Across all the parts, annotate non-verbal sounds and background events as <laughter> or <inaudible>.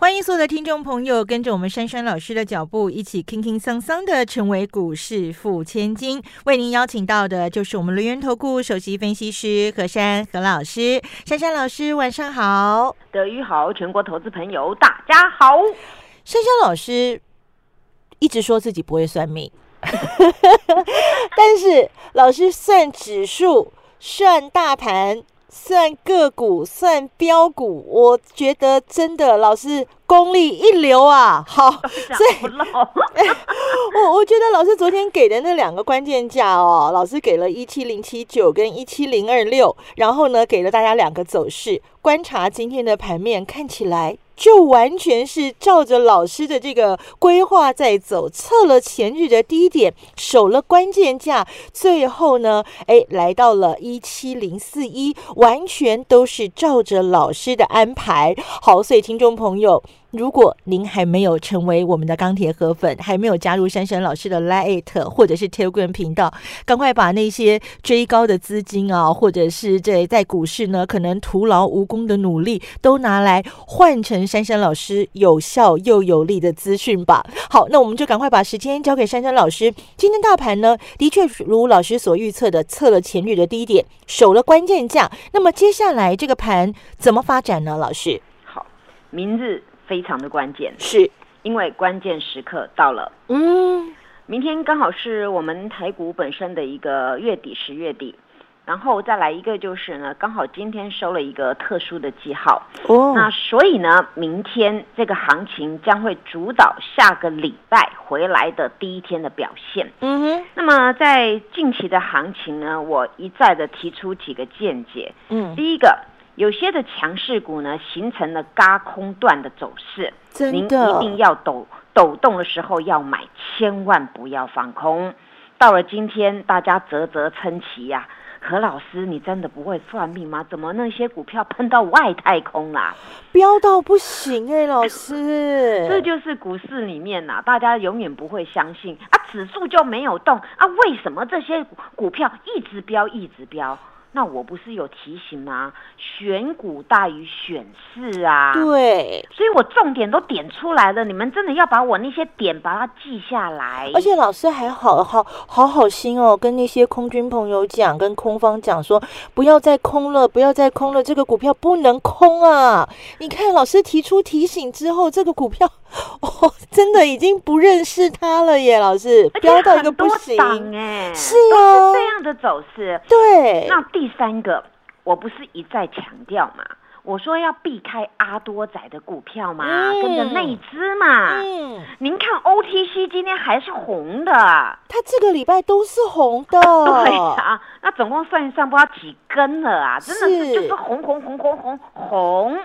欢迎所有的听众朋友，跟着我们珊珊老师的脚步，一起轻轻桑桑的成为股市富千金。为您邀请到的就是我们轮源投顾首席分析师何珊何老师。珊珊老师，晚上好。德语好，全国投资朋友大家好。珊珊老师一直说自己不会算命，<laughs> 但是老师算指数、算大盘。算个股，算标股，我觉得真的老师功力一流啊！好，<laughs> 所以 <laughs> 我我觉得老师昨天给的那两个关键价哦，老师给了一七零七九跟一七零二六，然后呢给了大家两个走势，观察今天的盘面，看起来。就完全是照着老师的这个规划在走，测了前日的低点，守了关键价，最后呢，哎，来到了一七零四一，完全都是照着老师的安排。好，所以听众朋友。如果您还没有成为我们的钢铁河粉，还没有加入珊珊老师的 Lite 或者是 Telegram 频道，赶快把那些追高的资金啊，或者是这在股市呢可能徒劳无功的努力，都拿来换成珊珊老师有效又有力的资讯吧。好，那我们就赶快把时间交给珊珊老师。今天大盘呢，的确如老师所预测的，测了前日的低点，守了关键价。那么接下来这个盘怎么发展呢？老师，好，明日。非常的关键，是因为关键时刻到了。嗯，明天刚好是我们台股本身的一个月底，十月底，然后再来一个就是呢，刚好今天收了一个特殊的记号。哦，那所以呢，明天这个行情将会主导下个礼拜回来的第一天的表现。嗯哼，那么在近期的行情呢，我一再的提出几个见解。嗯，第一个。有些的强势股呢，形成了嘎空段的走势，您一定要抖抖动的时候要买，千万不要放空。到了今天，大家啧啧称奇呀，何老师，你真的不会算命吗？怎么那些股票喷到外太空啦？飙到不行哎，老师，<laughs> 这就是股市里面呐，大家永远不会相信啊，指数就没有动啊，为什么这些股票一直飙，一直飙？那我不是有提醒吗？选股大于选市啊！对，所以我重点都点出来了，你们真的要把我那些点把它记下来。而且老师还好好好好心哦，跟那些空军朋友讲，跟空方讲说，不要再空了，不要再空了，这个股票不能空啊！你看老师提出提醒之后，这个股票 <laughs> 哦，真的已经不认识它了耶！老师飙到一个不行哎，是啊，这样的走势，对，那。第三个，我不是一再强调嘛？我说要避开阿多仔的股票嘛，跟着内资嘛。嗯，您看 OTC 今天还是红的，它这个礼拜都是红的。<laughs> 对啊，那总共算一算，不知道几根了啊！真的是就是红红红红红红。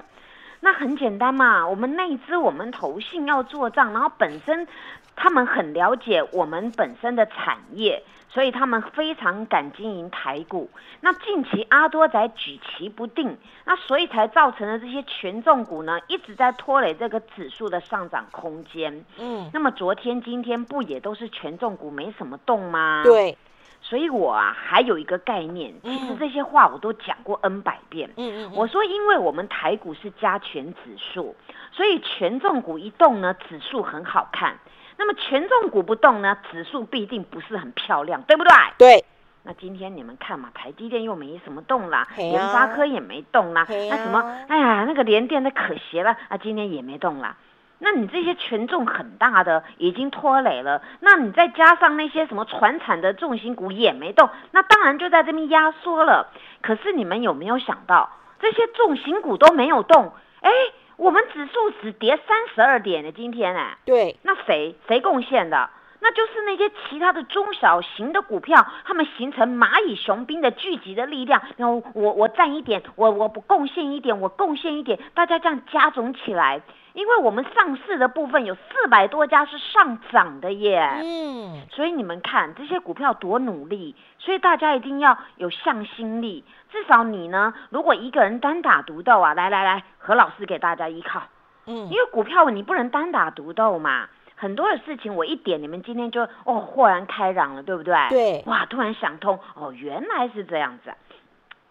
那很简单嘛，我们内资我们投信要做账，然后本身他们很了解我们本身的产业。所以他们非常敢经营台股，那近期阿多仔举棋不定，那所以才造成了这些权重股呢一直在拖累这个指数的上涨空间。嗯，那么昨天、今天不也都是权重股没什么动吗？对，所以我啊还有一个概念，其实这些话我都讲过 N 百遍。嗯嗯，我说因为我们台股是加权指数，所以权重股一动呢，指数很好看。那么权重股不动呢，指数必定不是很漂亮，对不对？对。那今天你们看嘛，台积电又没什么动啦，联发科也没动啦，那什么，哎呀，那个联电的可邪了啊，今天也没动啦。那你这些权重很大的已经拖累了，那你再加上那些什么传产的重型股也没动，那当然就在这边压缩了。可是你们有没有想到，这些重型股都没有动，哎？我们指数只跌三十二点的今天哎，对，那谁谁贡献的？那就是那些其他的中小型的股票，他们形成蚂蚁雄兵的聚集的力量。然后我我占一点，我我不贡献一点，我贡献一点，大家这样加总起来，因为我们上市的部分有四百多家是上涨的耶。嗯，所以你们看这些股票多努力，所以大家一定要有向心力。至少你呢，如果一个人单打独斗啊，来来来，何老师给大家依靠。嗯，因为股票你不能单打独斗嘛。很多的事情我一点，你们今天就哦豁然开朗了，对不对？对，哇，突然想通，哦，原来是这样子。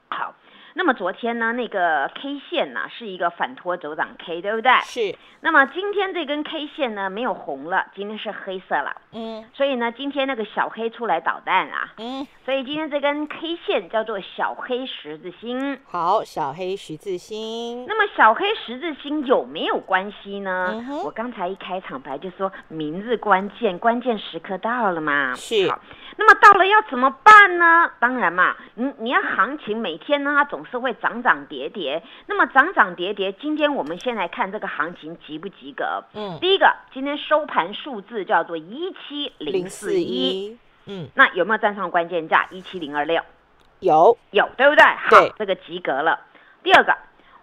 好。那么昨天呢，那个 K 线呢是一个反托走涨 K，对不对？是。那么今天这根 K 线呢没有红了，今天是黑色了。嗯。所以呢，今天那个小黑出来捣蛋啊。嗯。所以今天这根 K 线叫做小黑十字星。好，小黑十字星。那么小黑十字星有没有关系呢？我刚才一开场白就说明日关键，关键时刻到了嘛。是。那么到了要怎么办呢？当然嘛，你你要行情每天呢，它总是会涨涨跌跌。那么涨涨跌跌，今天我们先来看这个行情及不及格。嗯，第一个，今天收盘数字叫做一七零四一。嗯，那有没有站上关键价一七零二六？有有，对不对？好，这个及格了。第二个，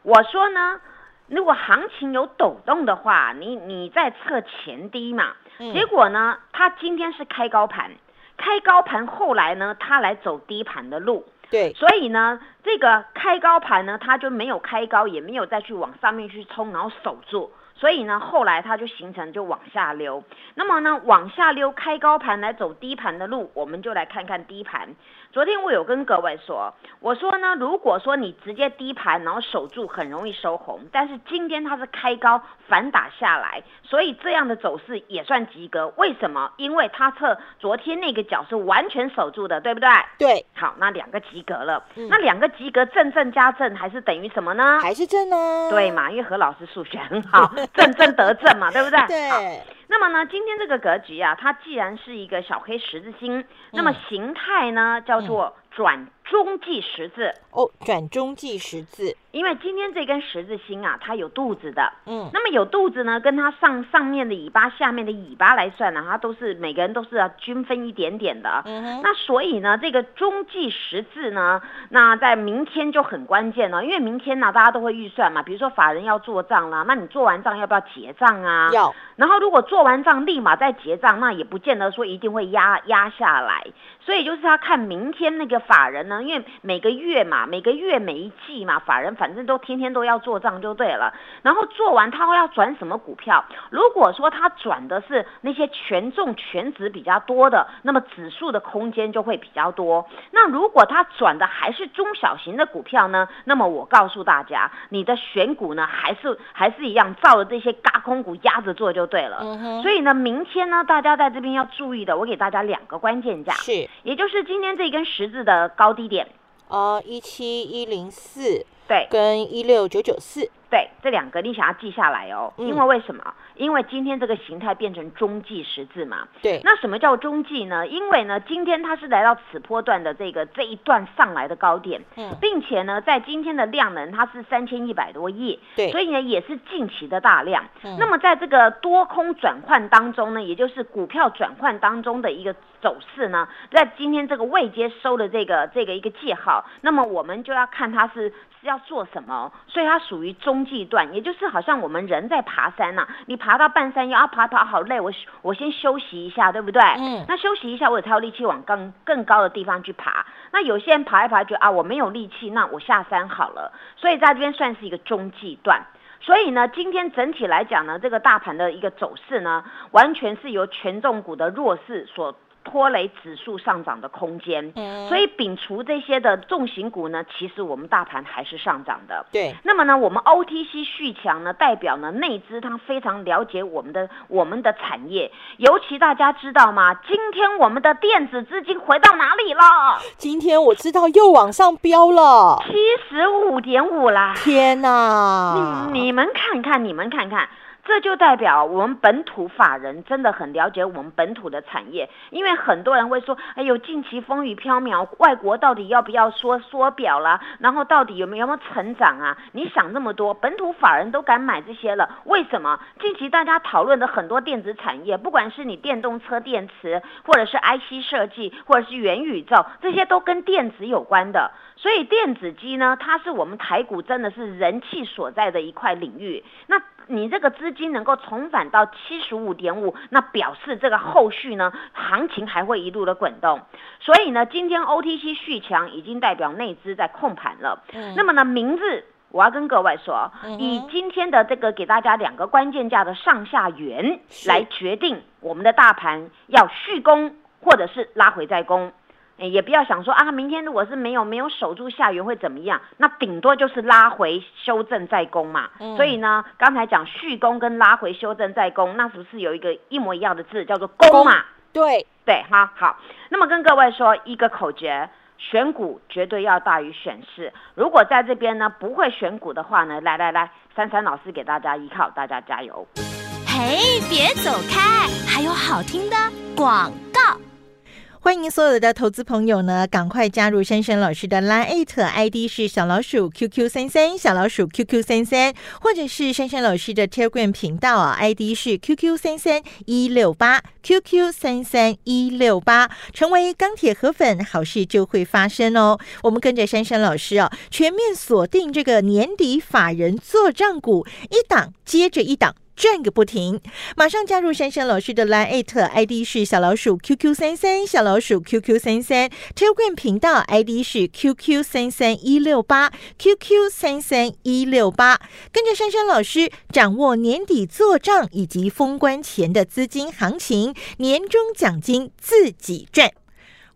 我说呢，如果行情有抖动的话，你你在测前低嘛？结果呢，它今天是开高盘。开高盘，后来呢，他来走低盘的路，对，所以呢，这个开高盘呢，它就没有开高，也没有再去往上面去冲，然后守住。所以呢，后来它就形成就往下溜。那么呢，往下溜开高盘来走低盘的路，我们就来看看低盘。昨天我有跟各位说，我说呢，如果说你直接低盘然后守住，很容易收红。但是今天它是开高反打下来，所以这样的走势也算及格。为什么？因为它测昨天那个角是完全守住的，对不对？对。好，那两个及格了。那两个及格，正正加正还是等于什么呢？还是正呢？对嘛？因为何老师数学很好。正正得正嘛，<laughs> 对不对？对。那么呢，今天这个格局啊，它既然是一个小黑十字星，那么形态呢叫做转。中继十字哦，转中继十字，因为今天这根十字星啊，它有肚子的，嗯，那么有肚子呢，跟它上上面的尾巴、下面的尾巴来算呢，它都是每个人都是要均分一点点的，嗯哼，那所以呢，这个中继十字呢，那在明天就很关键了，因为明天呢，大家都会预算嘛，比如说法人要做账啦，那你做完账要不要结账啊？要，然后如果做完账立马再结账，那也不见得说一定会压压下来，所以就是要看明天那个法人呢。因为每个月嘛，每个月每一季嘛，法人反正都天天都要做账就对了。然后做完他会要转什么股票？如果说他转的是那些权重权值比较多的，那么指数的空间就会比较多。那如果他转的还是中小型的股票呢？那么我告诉大家，你的选股呢还是还是一样，照着这些嘎空股压着做就对了。所以呢，明天呢，大家在这边要注意的，我给大家两个关键价，是，也就是今天这根十字的高低点。哦，一七一零四，对，跟一六九九四。对，这两个你想要记下来哦，因为为什么？因为今天这个形态变成中继十字嘛。对。那什么叫中继呢？因为呢，今天它是来到此波段的这个这一段上来的高点，嗯，并且呢，在今天的量能它是三千一百多亿，对，所以呢也是近期的大量。嗯。那么在这个多空转换当中呢，也就是股票转换当中的一个走势呢，在今天这个未接收的这个这个一个记号，那么我们就要看它是。是要做什么？所以它属于中继段，也就是好像我们人在爬山呐，你爬到半山腰，啊，爬爬好累，我我先休息一下，对不对？嗯。那休息一下，我才有力气往更更高的地方去爬。那有些人爬一爬，觉得啊，我没有力气，那我下山好了。所以在这边算是一个中继段。所以呢，今天整体来讲呢，这个大盘的一个走势呢，完全是由权重股的弱势所。拖累指数上涨的空间，嗯所以摒除这些的重型股呢，其实我们大盘还是上涨的。对，那么呢，我们 OTC 续强呢，代表呢内资它非常了解我们的我们的产业，尤其大家知道吗？今天我们的电子资金回到哪里了？今天我知道又往上飙了，七十五点五啦！天哪！你你们看看，你们看看。这就代表我们本土法人真的很了解我们本土的产业，因为很多人会说，哎呦，近期风雨飘渺，外国到底要不要说缩表啦？然后到底有没有没有成长啊？你想那么多，本土法人都敢买这些了，为什么？近期大家讨论的很多电子产业，不管是你电动车电池，或者是 IC 设计，或者是元宇宙，这些都跟电子有关的。所以电子机呢，它是我们台股真的是人气所在的一块领域。那你这个资金能够重返到七十五点五，那表示这个后续呢，行情还会一路的滚动。所以呢，今天 OTC 续强已经代表内资在控盘了。嗯。那么呢，明日我要跟各位说，以今天的这个给大家两个关键价的上下缘来决定我们的大盘要续攻或者是拉回再攻。也不要想说啊，明天如果是没有没有守住下缘会怎么样？那顶多就是拉回修正再攻嘛。所以呢，刚才讲续攻跟拉回修正再攻，那是不是有一个一模一样的字叫做攻嘛？对对哈好。那么跟各位说一个口诀：选股绝对要大于选市。如果在这边呢不会选股的话呢，来来来，珊珊老师给大家依靠，大家加油。嘿，别走开，还有好听的广告。欢迎所有的投资朋友呢，赶快加入珊珊老师的 Line ID 是小老鼠 QQ 三三小老鼠 QQ 三三，或者是珊珊老师的 Telegram 频道啊，ID 是 QQ 三三一六八 QQ 三三一六八，成为钢铁河粉，好事就会发生哦。我们跟着珊珊老师啊，全面锁定这个年底法人做账股，一档接着一档。转个不停，马上加入珊珊老师的 Line ID 是小老鼠 QQ 三三小老鼠 QQ 三三 Telegram 频道 ID 是 QQ 三三一六八 QQ 三三一六八，跟着珊珊老师掌握年底做账以及封关前的资金行情，年终奖金自己赚。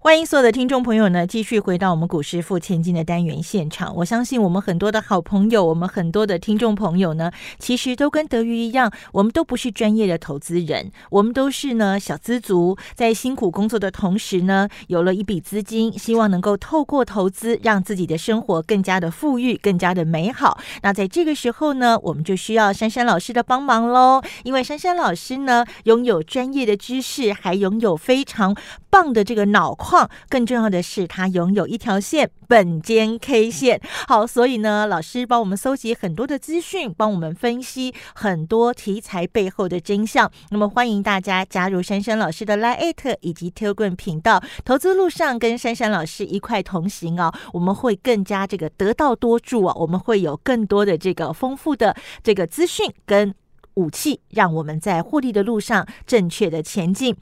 欢迎所有的听众朋友呢，继续回到我们股市付千金的单元现场。我相信我们很多的好朋友，我们很多的听众朋友呢，其实都跟德瑜一样，我们都不是专业的投资人，我们都是呢小资族，在辛苦工作的同时呢，有了一笔资金，希望能够透过投资让自己的生活更加的富裕，更加的美好。那在这个时候呢，我们就需要珊珊老师的帮忙喽，因为珊珊老师呢，拥有专业的知识，还拥有非常棒的这个脑矿。更重要的是，它拥有一条线本间 K 线。好，所以呢，老师帮我们搜集很多的资讯，帮我们分析很多题材背后的真相。那么，欢迎大家加入珊珊老师的 Line 以及 t e l g r a m 频道，投资路上跟珊珊老师一块同行哦。我们会更加这个得道多助啊，我们会有更多的这个丰富的这个资讯跟武器，让我们在获利的路上正确的前进。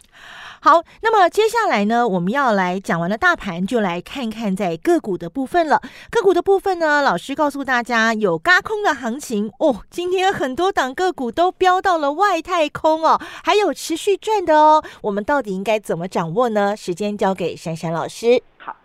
好，那么接下来呢，我们要来讲完了大盘，就来看看在个股的部分了。个股的部分呢，老师告诉大家有嘎空的行情哦。今天很多档个股都飙到了外太空哦，还有持续赚的哦。我们到底应该怎么掌握呢？时间交给珊珊老师。好，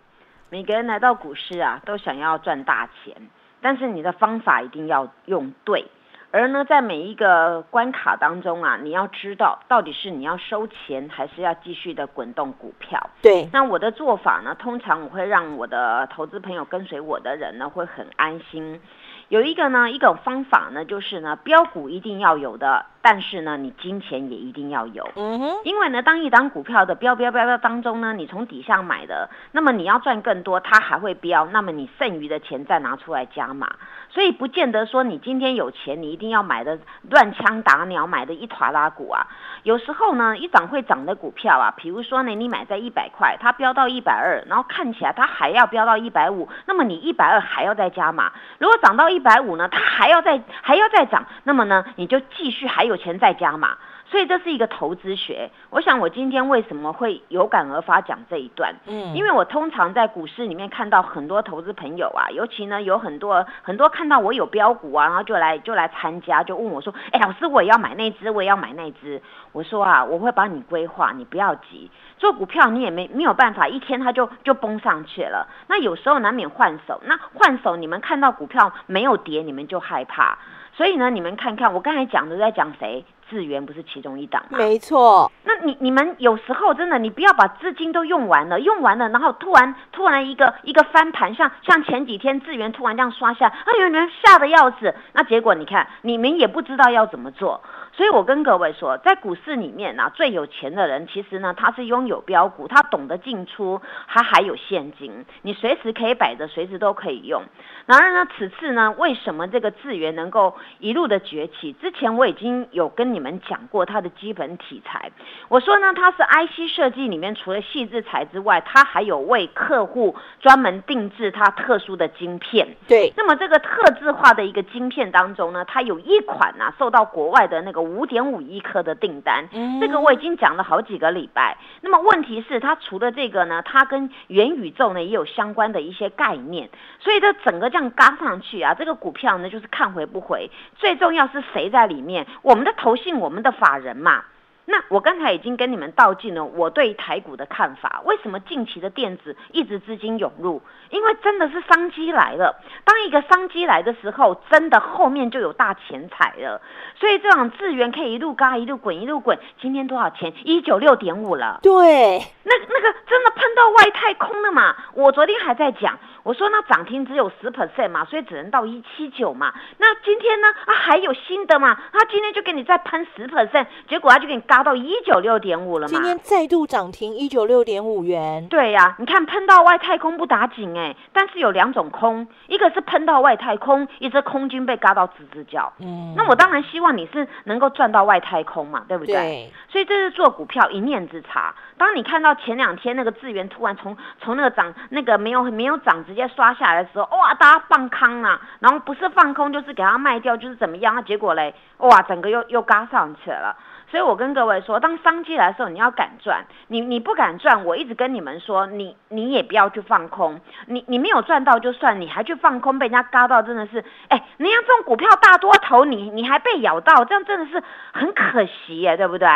每个人来到股市啊，都想要赚大钱，但是你的方法一定要用对。而呢，在每一个关卡当中啊，你要知道到底是你要收钱，还是要继续的滚动股票。对，那我的做法呢，通常我会让我的投资朋友跟随我的人呢，会很安心。有一个呢，一种方法呢，就是呢，标股一定要有的。但是呢，你金钱也一定要有，嗯哼，因为呢，当一档股票的标标标标当中呢，你从底下买的，那么你要赚更多，它还会标，那么你剩余的钱再拿出来加码，所以不见得说你今天有钱，你一定要买的乱枪打鸟，买的一坨拉股啊。有时候呢，一涨会涨的股票啊，比如说呢，你买在一百块，它飙到一百二，然后看起来它还要飙到一百五，那么你一百二还要再加码。如果涨到一百五呢，它还要再还要再涨，那么呢，你就继续还有。钱再加嘛，所以这是一个投资学。我想我今天为什么会有感而发讲这一段？嗯，因为我通常在股市里面看到很多投资朋友啊，尤其呢有很多很多看到我有标股啊，然后就来就来参加，就问我说：“哎，老师，我也要买那只，我也要买那只。”我说啊，我会帮你规划，你不要急。做股票你也没没有办法，一天它就就崩上去了。那有时候难免换手，那换手你们看到股票没有跌，你们就害怕。所以呢，你们看看，我刚才讲的在讲谁？智源不是其中一档吗？没错。那你你们有时候真的，你不要把资金都用完了，用完了，然后突然突然一个一个翻盘，像像前几天智源突然这样刷下，哎呦，你们吓得要死。那结果你看，你们也不知道要怎么做。所以我跟各位说，在股市里面呢，最有钱的人其实呢，他是拥有标股，他懂得进出，他还有现金，你随时可以摆着，随时都可以用。然而呢，此次呢，为什么这个智源能够一路的崛起？之前我已经有跟你们讲过它的基本题材。我说呢，它是 IC 设计里面除了细制材之外，它还有为客户专门定制它特殊的晶片。对。那么这个特制化的一个晶片当中呢，它有一款呢，受到国外的那个五点五亿颗的订单。嗯。这个我已经讲了好几个礼拜。那么问题是，它除了这个呢，它跟元宇宙呢也有相关的一些概念。所以这整个这样嘎上去啊，这个股票呢就是看回不回。最重要是谁在里面？我们的投信，我们的法人嘛。那我刚才已经跟你们道尽了我对台股的看法。为什么近期的电子一直资金涌入？因为真的是商机来了。当一个商机来的时候，真的后面就有大钱财了。所以这种资源可以一路嘎一路滚一路滚。今天多少钱？一九六点五了。对，那那个真的喷到外太空了嘛？我昨天还在讲，我说那涨停只有十 percent 嘛，所以只能到一七九嘛。那今天呢？啊，还有新的嘛？他今天就给你再喷十 percent，结果他就给你嘎到一九六点五了嘛。今天再度涨停一九六点五元。对呀，你看喷到外太空不打紧哎，但是有两种空，一个是喷到外太空，一只空军被嘎到吱吱叫。嗯，那我当然希望你是能够赚到外太空嘛，对不对？对。所以这是做股票一念之差。当你看到前两天那个资源突然从从那个涨那个没有没有涨直接刷下来的时候，哇，大家放空啊，然后不是放空就是给它卖掉，就是怎么样？那结果嘞，哇，整个又又嘎上去了。所以我跟各位说，当商机来的时候，你要敢赚。你你不敢赚，我一直跟你们说，你你也不要去放空。你你没有赚到就算，你还去放空，被人家嘎到，真的是，哎，人家这种股票大多头，你你还被咬到，这样真的是很可惜耶，对不对？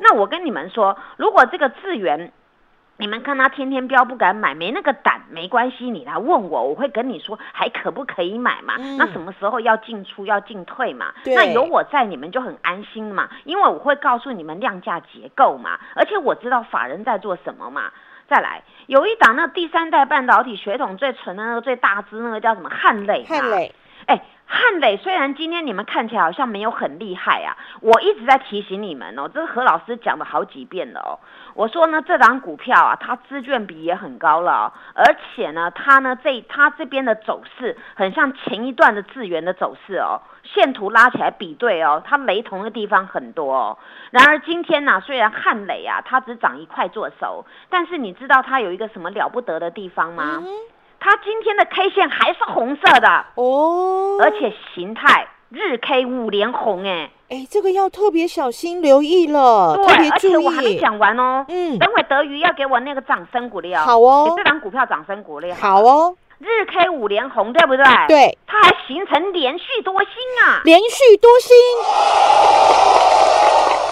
那我跟你们说，如果这个资源。你们看他天天标不敢买，没那个胆，没关系，你来问我，我会跟你说还可不可以买嘛？那什么时候要进出要进退嘛？那有我在，你们就很安心嘛，因为我会告诉你们量价结构嘛，而且我知道法人在做什么嘛。再来，有一档那第三代半导体血统最纯的那个最大只那个叫什么汉磊？汉磊，哎。汉磊虽然今天你们看起来好像没有很厉害啊，我一直在提醒你们哦，这是何老师讲了好几遍了哦。我说呢，这档股票啊，它资券比也很高了，而且呢，它呢这它这边的走势很像前一段的智源的走势哦，线图拉起来比对哦，它雷同的地方很多哦。然而今天呢，虽然汉磊啊，它只涨一块做手，但是你知道它有一个什么了不得的地方吗？它今天的 K 线还是红色的哦，而且形态日 K 五连红，哎哎，这个要特别小心留意了，特别注意。我还没讲完哦，嗯，等会德瑜要给我那个掌声鼓励哦，好哦，给这档股票掌声鼓励，好哦。日 K 五连红，对不对？对，它还形成连续多星啊，连续多星，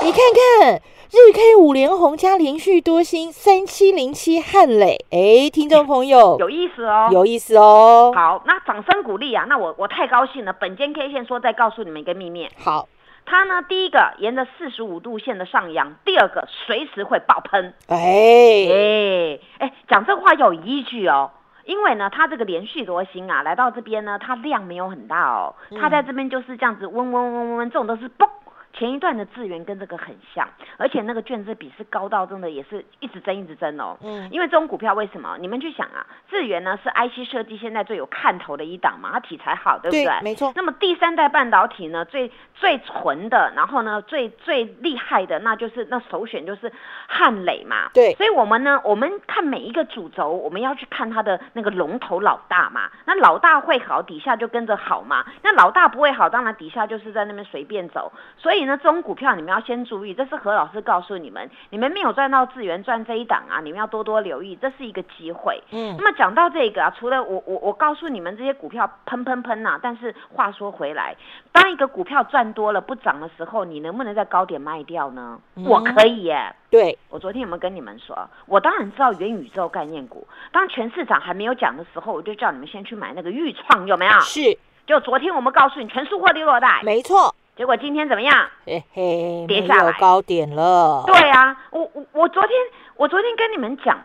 你看看。日 K 五连红加连续多星三七零七汉磊，哎，听众朋友 <laughs> 有意思哦，有意思哦。好，那掌声鼓励啊！那我我太高兴了。本间 K 线说再告诉你们一个秘密。好，它呢，第一个沿着四十五度线的上扬，第二个随时会爆喷。哎哎哎，讲这话有依据哦，因为呢，它这个连续多星啊，来到这边呢，它量没有很大哦，它在这边就是这样子温温温温温，这种都是嘣。前一段的资源跟这个很像，而且那个卷子比是高到真的也是一直增一直增哦。嗯，因为这种股票为什么？你们去想啊，资源呢是 IC 设计现在最有看头的一档嘛，它题材好，对不对？没错。那么第三代半导体呢，最最纯的，然后呢最最厉害的，那就是那首选就是汉磊嘛。对。所以我们呢，我们看每一个主轴，我们要去看它的那个龙头老大嘛。那老大会好，底下就跟着好嘛。那老大不会好，当然底下就是在那边随便走。所以。那这种股票你们要先注意，这是何老师告诉你们，你们没有赚到资源赚这一档啊，你们要多多留意，这是一个机会。嗯，那么讲到这个啊，除了我我我告诉你们这些股票喷喷喷呐，但是话说回来，当一个股票赚多了不涨的时候，你能不能在高点卖掉呢？我可以耶。对，我昨天有没有跟你们说？我当然知道元宇宙概念股，当全市场还没有讲的时候，我就叫你们先去买那个豫创，有没有？是。就昨天我们告诉你全数获利落袋，没错。结果今天怎么样？嘿嘿，跌下来高点了。对啊，我我我昨天我昨天跟你们讲。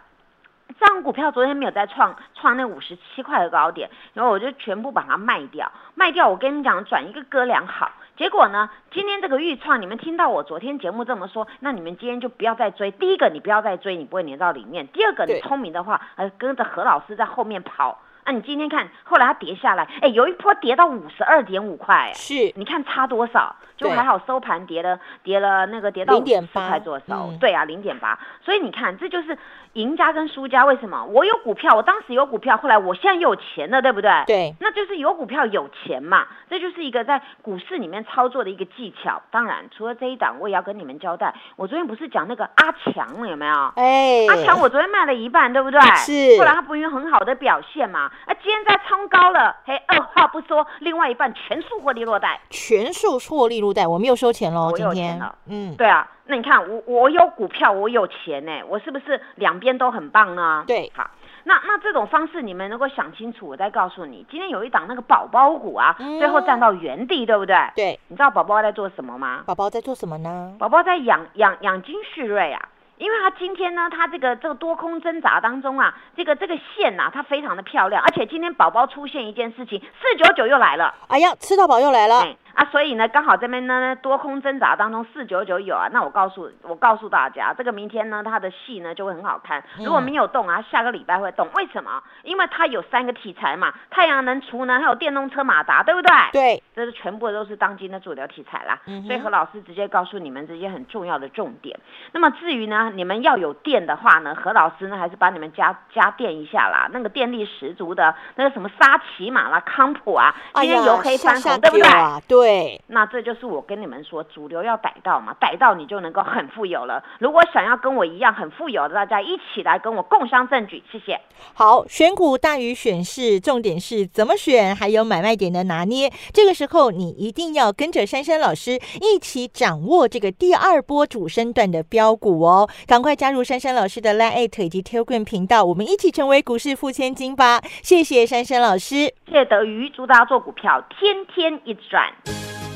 这张股票昨天没有再创创那五十七块的高点，然后我就全部把它卖掉，卖掉。我跟你们讲，转一个哥俩好。结果呢，今天这个预创，你们听到我昨天节目这么说，那你们今天就不要再追。第一个，你不要再追，你不会粘到里面；第二个，你聪明的话，呃，跟着何老师在后面跑。那你今天看，后来它跌下来，哎，有一波跌到五十二点五块，是，你看差多少？就还好收盘跌了，跌了那个跌到零点八块多少？对啊，零点八。所以你看，这就是赢家跟输家。为什么？我有股票，我当时有股票，后来我现在又有钱了，对不对？对，那就是有股票有钱嘛。这就是一个在股市里面操作的一个技巧。当然，除了这一档，我也要跟你们交代。我昨天不是讲那个阿强了，有没有？哎，阿强，我昨天卖了一半，对不对？是。后来他不是有很好的表现嘛？啊，今天在冲高了，嘿，二话不说，另外一半全数获利落袋，全数获利落袋，我没有收钱。我有钱了，嗯，对啊，那你看我我有股票，我有钱呢，我是不是两边都很棒呢？对，好，那那这种方式你们能够想清楚，我再告诉你，今天有一档那个宝宝股啊，最后站到原地，对不对？对，你知道宝宝在做什么吗？宝宝在做什么呢？宝宝在养养养精蓄锐啊。因为它今天呢，它这个这个多空挣扎当中啊，这个这个线呐，它非常的漂亮，而且今天宝宝出现一件事情，四九九又来了，哎呀，吃到饱又来了。啊，所以呢，刚好这边呢多空挣扎当中四九九有啊，那我告诉我告诉大家，这个明天呢它的戏呢就会很好看。如果没有动啊，下个礼拜会动。为什么？因为它有三个题材嘛，太阳能、储能还有电动车马达，对不对？对，这是全部都是当今的主流题材啦。所以何老师直接告诉你们这些很重要的重点。那么至于呢，你们要有电的话呢，何老师呢还是把你们加加电一下啦，那个电力十足的那个什么沙琪玛啦、康普啊，今天油黑翻红，对不对？对。对，那这就是我跟你们说，主流要逮到嘛，逮到你就能够很富有了。如果想要跟我一样很富有的，大家一起来跟我共襄盛举，谢谢。好，选股大于选市，重点是怎么选，还有买卖点的拿捏。这个时候你一定要跟着珊珊老师一起掌握这个第二波主升段的标股哦。赶快加入珊珊老师的 Line 以及 Telegram 频道，我们一起成为股市富千金吧。谢谢珊珊老师，谢谢德瑜，祝大家做股票天天一转。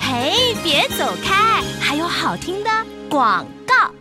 嘿，别走开！还有好听的广告。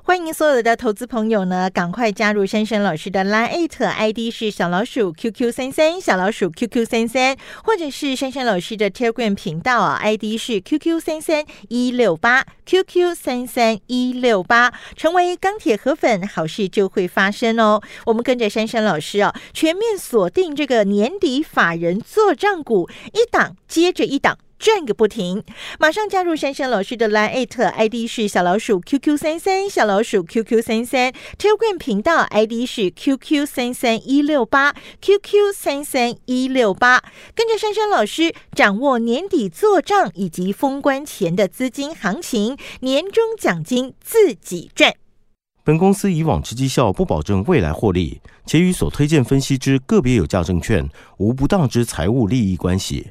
欢迎所有的投资朋友呢，赶快加入珊珊老师的 Line ID 是小老鼠 QQ 三三小老鼠 QQ 三三，或者是珊珊老师的 Telegram 频道啊，ID 是 QQ 三三一六八 QQ 三三一六八，成为钢铁河粉，好事就会发生哦。我们跟着珊珊老师啊，全面锁定这个年底法人做账股，一档接着一档。转个不停，马上加入珊珊老师的 Line ID 是小老鼠 QQ 三三小老鼠 QQ 三三 Telegram 频道 ID 是 QQ 三三一六八 QQ 三三一六八，跟着珊珊老师掌握年底做账以及封关前的资金行情，年终奖金自己赚。本公司以往之绩效不保证未来获利，且与所推荐分析之个别有价证券无不当之财务利益关系。